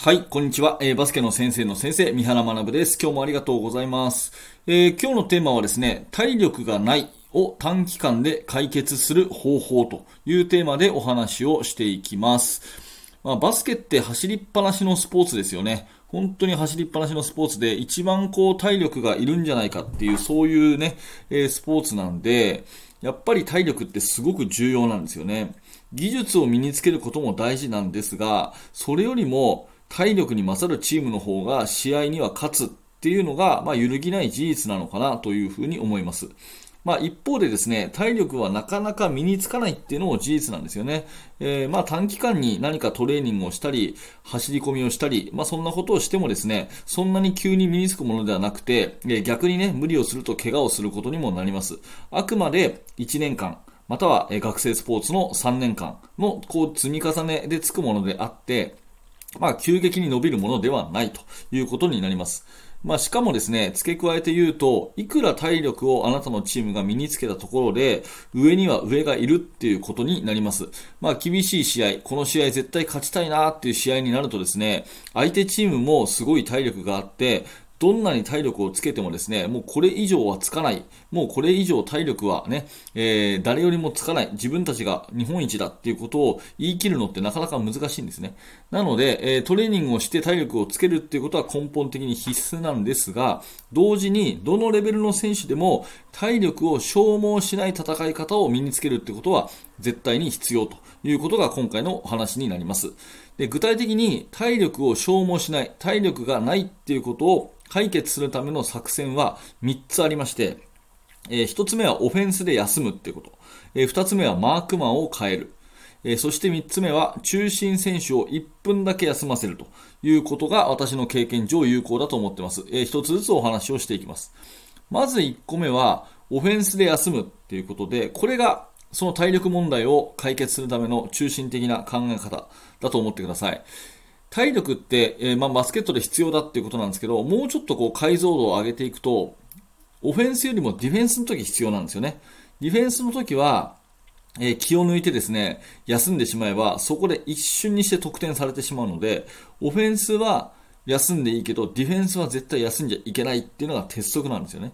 はい、こんにちは、えー、バスケの先生の先生、三原学です。今日もありがとうございます。えー、今日のテーマはですね、体力がないを短期間で解決する方法というテーマでお話をしていきます。まあ、バスケって走りっぱなしのスポーツですよね。本当に走りっぱなしのスポーツで一番こう体力がいるんじゃないかっていうそういうね、えー、スポーツなんで、やっぱり体力ってすごく重要なんですよね。技術を身につけることも大事なんですが、それよりも体力に勝るチームの方が試合には勝つっていうのが、まあ、揺るぎない事実なのかなというふうに思います。まあ、一方でですね、体力はなかなか身につかないっていうのも事実なんですよね。えー、まあ短期間に何かトレーニングをしたり、走り込みをしたり、まあそんなことをしてもですね、そんなに急に身につくものではなくて、逆にね、無理をすると怪我をすることにもなります。あくまで1年間、または学生スポーツの3年間のこう積み重ねでつくものであって、まあ、急激に伸びるものではないということになります。まあ、しかもですね、付け加えて言うと、いくら体力をあなたのチームが身につけたところで、上には上がいるっていうことになります。まあ、厳しい試合、この試合絶対勝ちたいなっていう試合になるとですね、相手チームもすごい体力があって、どんなに体力をつけてもですね、もうこれ以上はつかない。もうこれ以上体力はね、えー、誰よりもつかない。自分たちが日本一だっていうことを言い切るのってなかなか難しいんですね。なので、えー、トレーニングをして体力をつけるっていうことは根本的に必須なんですが、同時にどのレベルの選手でも体力を消耗しない戦い方を身につけるってことは絶対に必要ということが今回のお話になります。で具体的に体力を消耗しない、体力がないっていうことを解決するための作戦は3つありまして、えー、1つ目はオフェンスで休むっていうこと、えー、2つ目はマークマンを変える、えー、そして3つ目は中心選手を1分だけ休ませるということが私の経験上有効だと思ってます。えー、1つずつお話をしていきます。まず1個目はオフェンスで休むっていうことで、これがその体力問題を解決するための中心的な考え方だと思ってください。体力って、えー、まあ、バスケットで必要だっていうことなんですけど、もうちょっとこう解像度を上げていくと、オフェンスよりもディフェンスの時必要なんですよね。ディフェンスの時は、えー、気を抜いてですね、休んでしまえば、そこで一瞬にして得点されてしまうので、オフェンスは休んでいいけど、ディフェンスは絶対休んじゃいけないっていうのが鉄則なんですよね。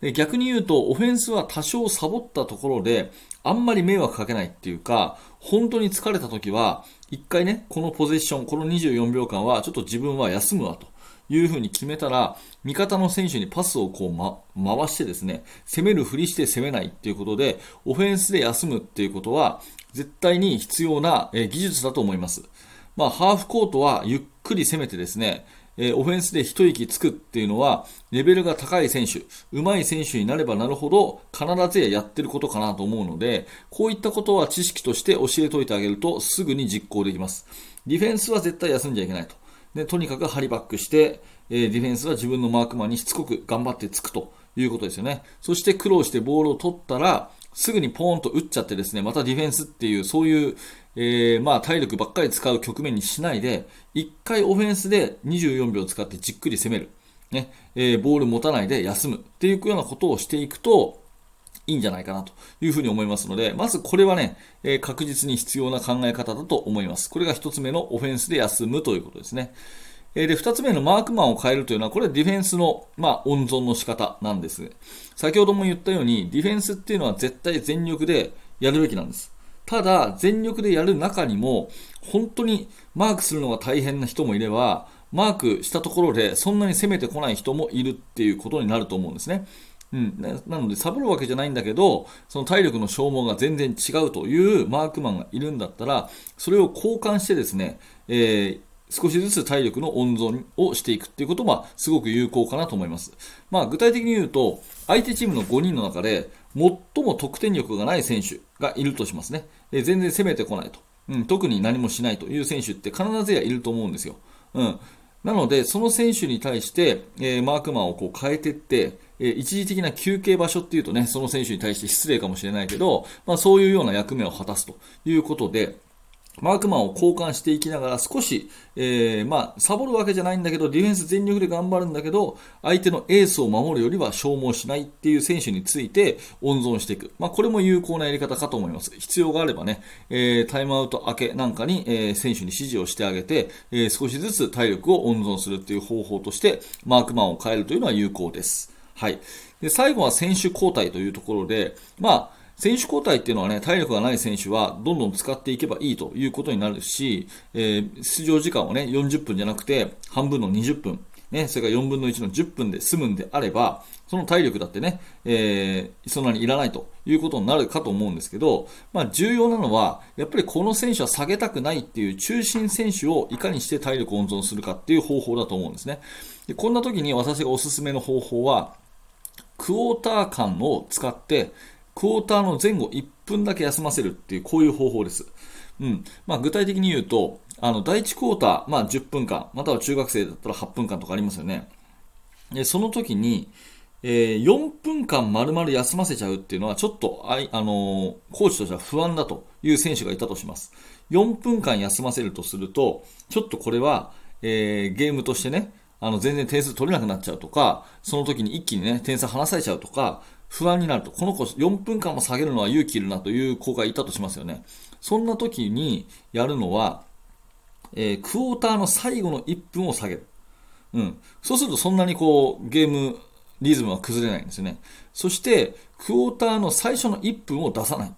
で逆に言うと、オフェンスは多少サボったところで、あんまり迷惑かけないっていうか、本当に疲れた時は、一回ね、このポゼッション、この24秒間は、ちょっと自分は休むわと。いうふうに決めたら、味方の選手にパスをこう、ま、回してですね、攻めるふりして攻めないっていうことで、オフェンスで休むっていうことは、絶対に必要な、技術だと思います。まあ、ハーフコートはゆっくり攻めてですね、えー、オフェンスで一息つくっていうのは、レベルが高い選手、上手い選手になればなるほど、必ずややってることかなと思うので、こういったことは知識として教えておいてあげると、すぐに実行できます。ディフェンスは絶対休んじゃいけないと。で、とにかくハリバックして、えー、ディフェンスは自分のマークマンにしつこく頑張ってつくということですよね。そして苦労してボールを取ったら、すぐにポーンと打っちゃってですね、またディフェンスっていう、そういう、えー、まあ体力ばっかり使う局面にしないで、一回オフェンスで24秒使ってじっくり攻める。ね、えー、ボール持たないで休むっていうようなことをしていくと、いいんじゃないかなというふうに思いますので、まずこれはね、えー、確実に必要な考え方だと思います。これが一つ目のオフェンスで休むということですね。えで、二つ目のマークマンを変えるというのは、これはディフェンスの、まあ、温存の仕方なんです。先ほども言ったように、ディフェンスっていうのは絶対全力でやるべきなんです。ただ、全力でやる中にも、本当にマークするのが大変な人もいれば、マークしたところでそんなに攻めてこない人もいるっていうことになると思うんですね。うん、なので、サボるわけじゃないんだけど、その体力の消耗が全然違うというマークマンがいるんだったら、それを交換してですね、えー少しずつ体力の温存をしていくっていうことはすごく有効かなと思います。まあ具体的に言うと、相手チームの5人の中で最も得点力がない選手がいるとしますね。え全然攻めてこないと、うん。特に何もしないという選手って必ずやいると思うんですよ。うん。なので、その選手に対して、えー、マークマンをこう変えていって、えー、一時的な休憩場所っていうとね、その選手に対して失礼かもしれないけど、まあそういうような役目を果たすということで、マークマンを交換していきながら少し、えー、まあ、サボるわけじゃないんだけど、ディフェンス全力で頑張るんだけど、相手のエースを守るよりは消耗しないっていう選手について温存していく。まあ、これも有効なやり方かと思います。必要があればね、えー、タイムアウト明けなんかに、えー、選手に指示をしてあげて、え少しずつ体力を温存するっていう方法として、マークマンを変えるというのは有効です。はい。で、最後は選手交代というところで、まあ、選手交代っていうのはね、体力がない選手はどんどん使っていけばいいということになるし、えー、出場時間をね、40分じゃなくて、半分の20分、ね、それから4分の1の10分で済むんであれば、その体力だってね、えー、そんなにいらないということになるかと思うんですけど、まあ重要なのは、やっぱりこの選手は下げたくないっていう中心選手をいかにして体力温存するかっていう方法だと思うんですね。でこんな時に私がおすすめの方法は、クォーター間を使って、クォーターの前後1分だけ休ませるっていう、こういう方法です。うん。まあ、具体的に言うと、あの、第1クォーター、まあ、10分間、または中学生だったら8分間とかありますよね。で、その時に、えー、4分間丸々休ませちゃうっていうのは、ちょっと、あい、あのー、コーチとしては不安だという選手がいたとします。4分間休ませるとすると、ちょっとこれは、えー、ゲームとしてね、あの、全然点数取れなくなっちゃうとか、その時に一気にね、点差離されちゃうとか、不安になると、この子4分間も下げるのは勇気いるなという子がいたとしますよね。そんな時にやるのは、えー、クォーターの最後の1分を下げる。うん。そうするとそんなにこう、ゲーム、リズムは崩れないんですよね。そして、クォーターの最初の1分を出さない。っ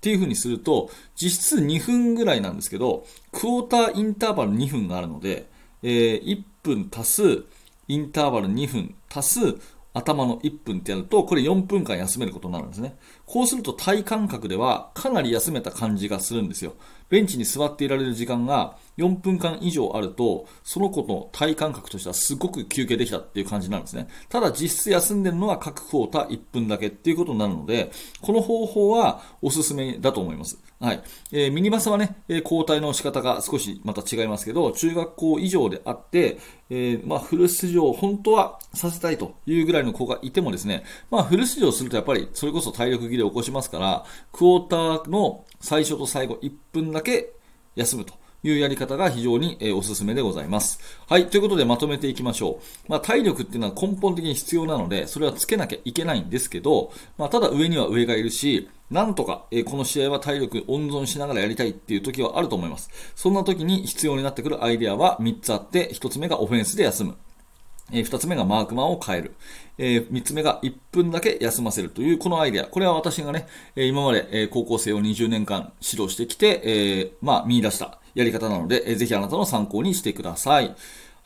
ていう風にすると、実質2分ぐらいなんですけど、クォーターインターバル2分があるので、えー、1分足すインターバル2分足す頭の1分ってやると、これ4分間休めることになるんですね。こうすると体感覚ではかなり休めた感じがするんですよ。ベンチに座っていられる時間が4分間以上あると、その子の体感覚としてはすごく休憩できたっていう感じになるんですね。ただ実質休んでるのは各クォーター1分だけっていうことになるので、この方法はおすすめだと思います。はい。えー、ミニバスはね、え、交代の仕方が少しまた違いますけど、中学校以上であって、えー、まあ、フル出場を、本当はさせたいというぐらいの子がいてもですね、まあ、フル出場するとやっぱりそれこそ体力切れを起こしますから、クォーターの最初と最後1分だけ休むと。いうやり方が非常に、おすすめでございます。はい。ということでまとめていきましょう。まあ、体力っていうのは根本的に必要なので、それはつけなきゃいけないんですけど、まあ、ただ上には上がいるし、なんとか、えこの試合は体力温存しながらやりたいっていう時はあると思います。そんな時に必要になってくるアイデアは3つあって、1つ目がオフェンスで休む。えー、2つ目がマークマンを変える。えー、3つ目が1分だけ休ませるというこのアイデア。これは私がね、今まで、高校生を20年間指導してきて、え、まあ、見出したやり方なので、ぜひあなたの参考にしてください。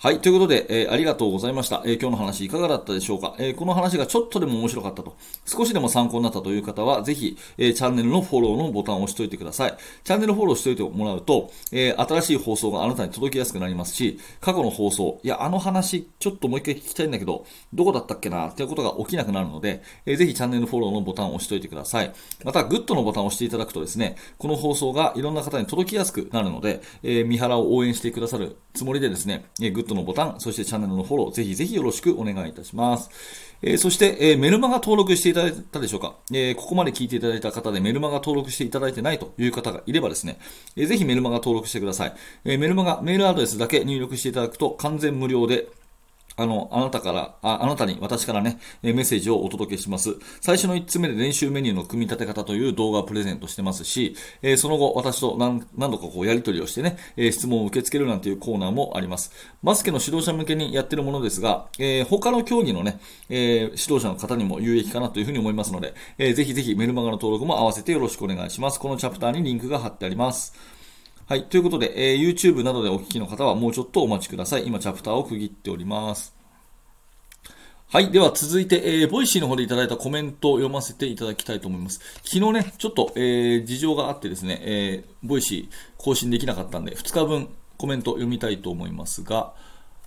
はい。ということで、えー、ありがとうございました。えー、今日の話いかがだったでしょうか、えー、この話がちょっとでも面白かったと、少しでも参考になったという方は、ぜひ、えチャンネルのフォローのボタンを押しておいてください。チャンネルフォローしておいてもらうと、え新しい放送があなたに届きやすくなりますし、過去の放送、いや、あの話、ちょっともう一回聞きたいんだけど、どこだったっけな、っていうことが起きなくなるので、えぜひチャンネルフォローのボタンを押しておいてください。また、グッドのボタンを押していただくとですね、この放送がいろんな方に届きやすくなるので、え三原を応援してくださるつもりでですね、えグッドのボタン、そしてチャンネルのフォロー、ぜひぜひよろしくお願いいたします。えー、そして、えー、メルマガ登録していただいたでしょうか、えー、ここまで聞いていただいた方でメルマガ登録していただいてないという方がいればですね、えー、ぜひメルマガ登録してください。えメルマガ、メールアドレスだけ入力していただくと完全無料で、あの、あなたから、ああなたに、私からね、メッセージをお届けします。最初の1つ目で練習メニューの組み立て方という動画をプレゼントしてますし、えー、その後、私と何何度かこうやり取りをしてね、えー、質問を受け付けるなんていうコーナーもあります。バスケの指導者向けにやってるものですが、えー、他の競技のね、え指導者の方にも有益かなというふうに思いますので、えぜひぜひメルマガの登録も合わせてよろしくお願いします。このチャプターにリンクが貼ってあります。はい。ということで、えー YouTube などでお聞きの方はもうちょっとお待ちください。今、チャプターを区切っております。はい。では続いて、えー、 Voicy の方でいただいたコメントを読ませていただきたいと思います。昨日ね、ちょっと、えー、事情があってですね、えー、 Voicy 更新できなかったんで、2日分コメント読みたいと思いますが、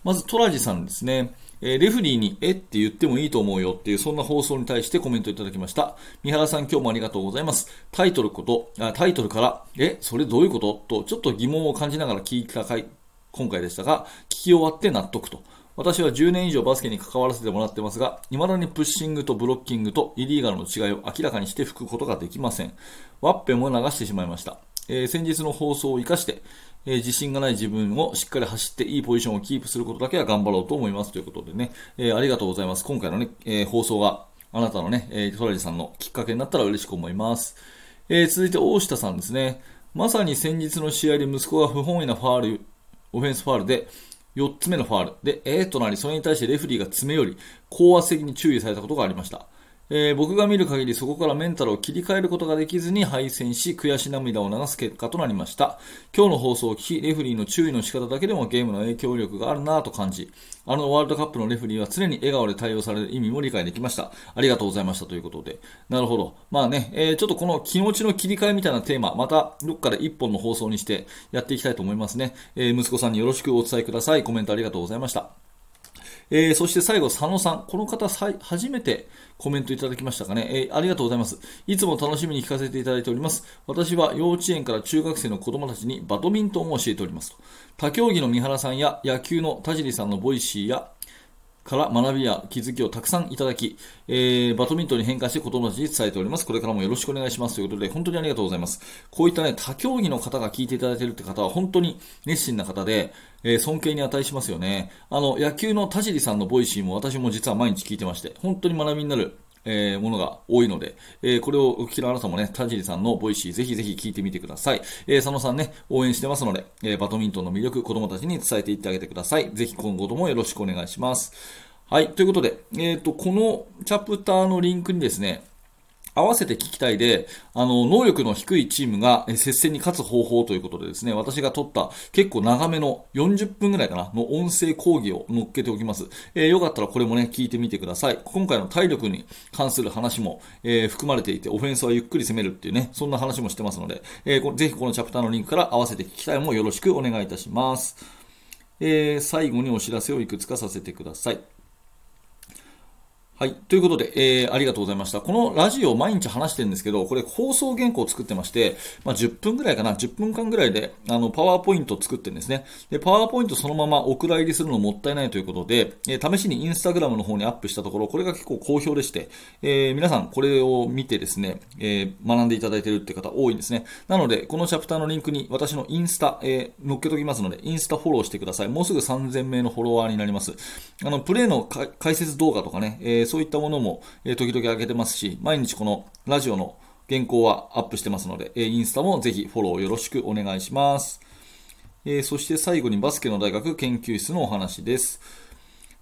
まずトラジさんですね、えー、レフリーにえって言ってもいいと思うよっていう、そんな放送に対してコメントいただきました。三原さん今日もありがとうございます。タイトルこと、あタイトルから、え、それどういうこと？と、ちょっと疑問を感じながら聞いた回、今回でしたが、聞き終わって納得と。私は10年以上バスケに関わらせてもらってますが、未だにプッシングとブロッキングとイリーガルの違いを明らかにして吹くことができません。ワッペンも流してしまいました。えー、先日の放送を活かして、え、自信がない自分をしっかり走っていいポジションをキープすることだけは頑張ろうと思いますということでね、え、ありがとうございます。今回のね、え、放送があなたのね、えー、トラジさんのきっかけになったら嬉しく思います。えー、続いて大下さんですね。まさに先日の試合で息子が不本意なファール、オフェンスファールで、4つ目のファールで、えーとなり、それに対してレフリーが詰め寄り、高圧的に注意されたことがありました。えー、僕が見る限りそこからメンタルを切り替えることができずに敗戦し、悔し涙を流す結果となりました。今日の放送を聞き、レフリーの注意の仕方だけでもゲームの影響力があるなぁと感じ、あのワールドカップのレフリーは常に笑顔で対応される意味も理解できました。ありがとうございましたということで。なるほど。まあね、えー、ちょっとこの気持ちの切り替えみたいなテーマ、またどっかで一本の放送にしてやっていきたいと思いますね。えー、息子さんによろしくお伝えください。コメントありがとうございました。えー、そして最後、佐野さん。この方、初めてコメントいただきましたかね、えー、ありがとうございます。いつも楽しみに聞かせていただいております。私は幼稚園から中学生の子供たちにバドミントンを教えておりますと。他競技の三原さんや野球の田尻さんの Voicy やから学びや気づきをたくさんいただき、えー、バドミントンに変化して子供たちに伝えております。これからもよろしくお願いします。ということで、本当にありがとうございます。こういったね、他競技の方が聞いていただいているって方は本当に熱心な方で、えー、尊敬に値しますよね。あの、野球の田尻さんの Voicy も私も実は毎日聞いてまして、本当に学びになるえー、ものが多いので、えー、これをお聞きのあなたもね、田尻さんの Voicy、ぜひぜひ聞いてみてください。えー、佐野さんね、応援してますので、え、バドミントンの魅力、子供たちに伝えていってあげてください。ぜひ今後ともよろしくお願いします。はい。ということで、えっ、と、このチャプターのリンクにですね、合わせて聞きたいで、あの、能力の低いチームが接戦に勝つ方法ということでですね、私が撮った結構長めの40分ぐらいかな、の音声講義を載っけておきます。えー、よかったらこれもね、聞いてみてください。今回の体力に関する話も、えー、含まれていて、オフェンスはゆっくり攻めるっていうね、そんな話もしてますので、えー、ぜひこのチャプターのリンクから合わせて聞きたいもよろしくお願いいたします。えー、最後にお知らせをいくつかさせてください。はい。ということで、えー、ありがとうございました。このラジオ毎日話してるんですけど、これ放送原稿を作ってまして、まあ、10分ぐらいかな、10分間ぐらいで、あの、パワーポイントを作ってるんですね。で、パワーポイントそのままお蔵入りするのもったいないということで、えー、試しにインスタグラムの方にアップしたところ、これが結構好評でして、えー、皆さんこれを見てですね、えー、学んでいただいてるって方多いんですね。なので、このチャプターのリンクに私のインスタ、えー、載っけときますので、インスタフォローしてください。もうすぐ3000名のフォロワーになります。あの、プレイの解説動画とかね、えー、そういったものも、え、時々上げてますし、毎日このラジオの原稿はアップしてますので、え、インスタもぜひフォローよろしくお願いします。え、そして最後にバスケの大学研究室のお話です。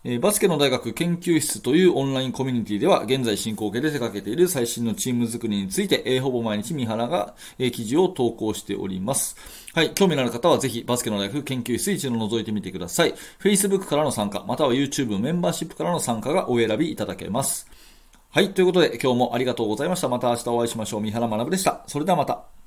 えバスケの大学研究室というオンラインコミュニティでは、現在進行形で手掛けている最新のチーム作りについて、えほぼ毎日三原が、え記事を投稿しております。はい、興味のある方はぜひバスケの大学研究室一度覗いてみてください。Facebook からの参加、または YouTube メンバーシップからの参加がお選びいただけます。はい、ということで今日もありがとうございました。また明日お会いしましょう。三原学でした。それではまた。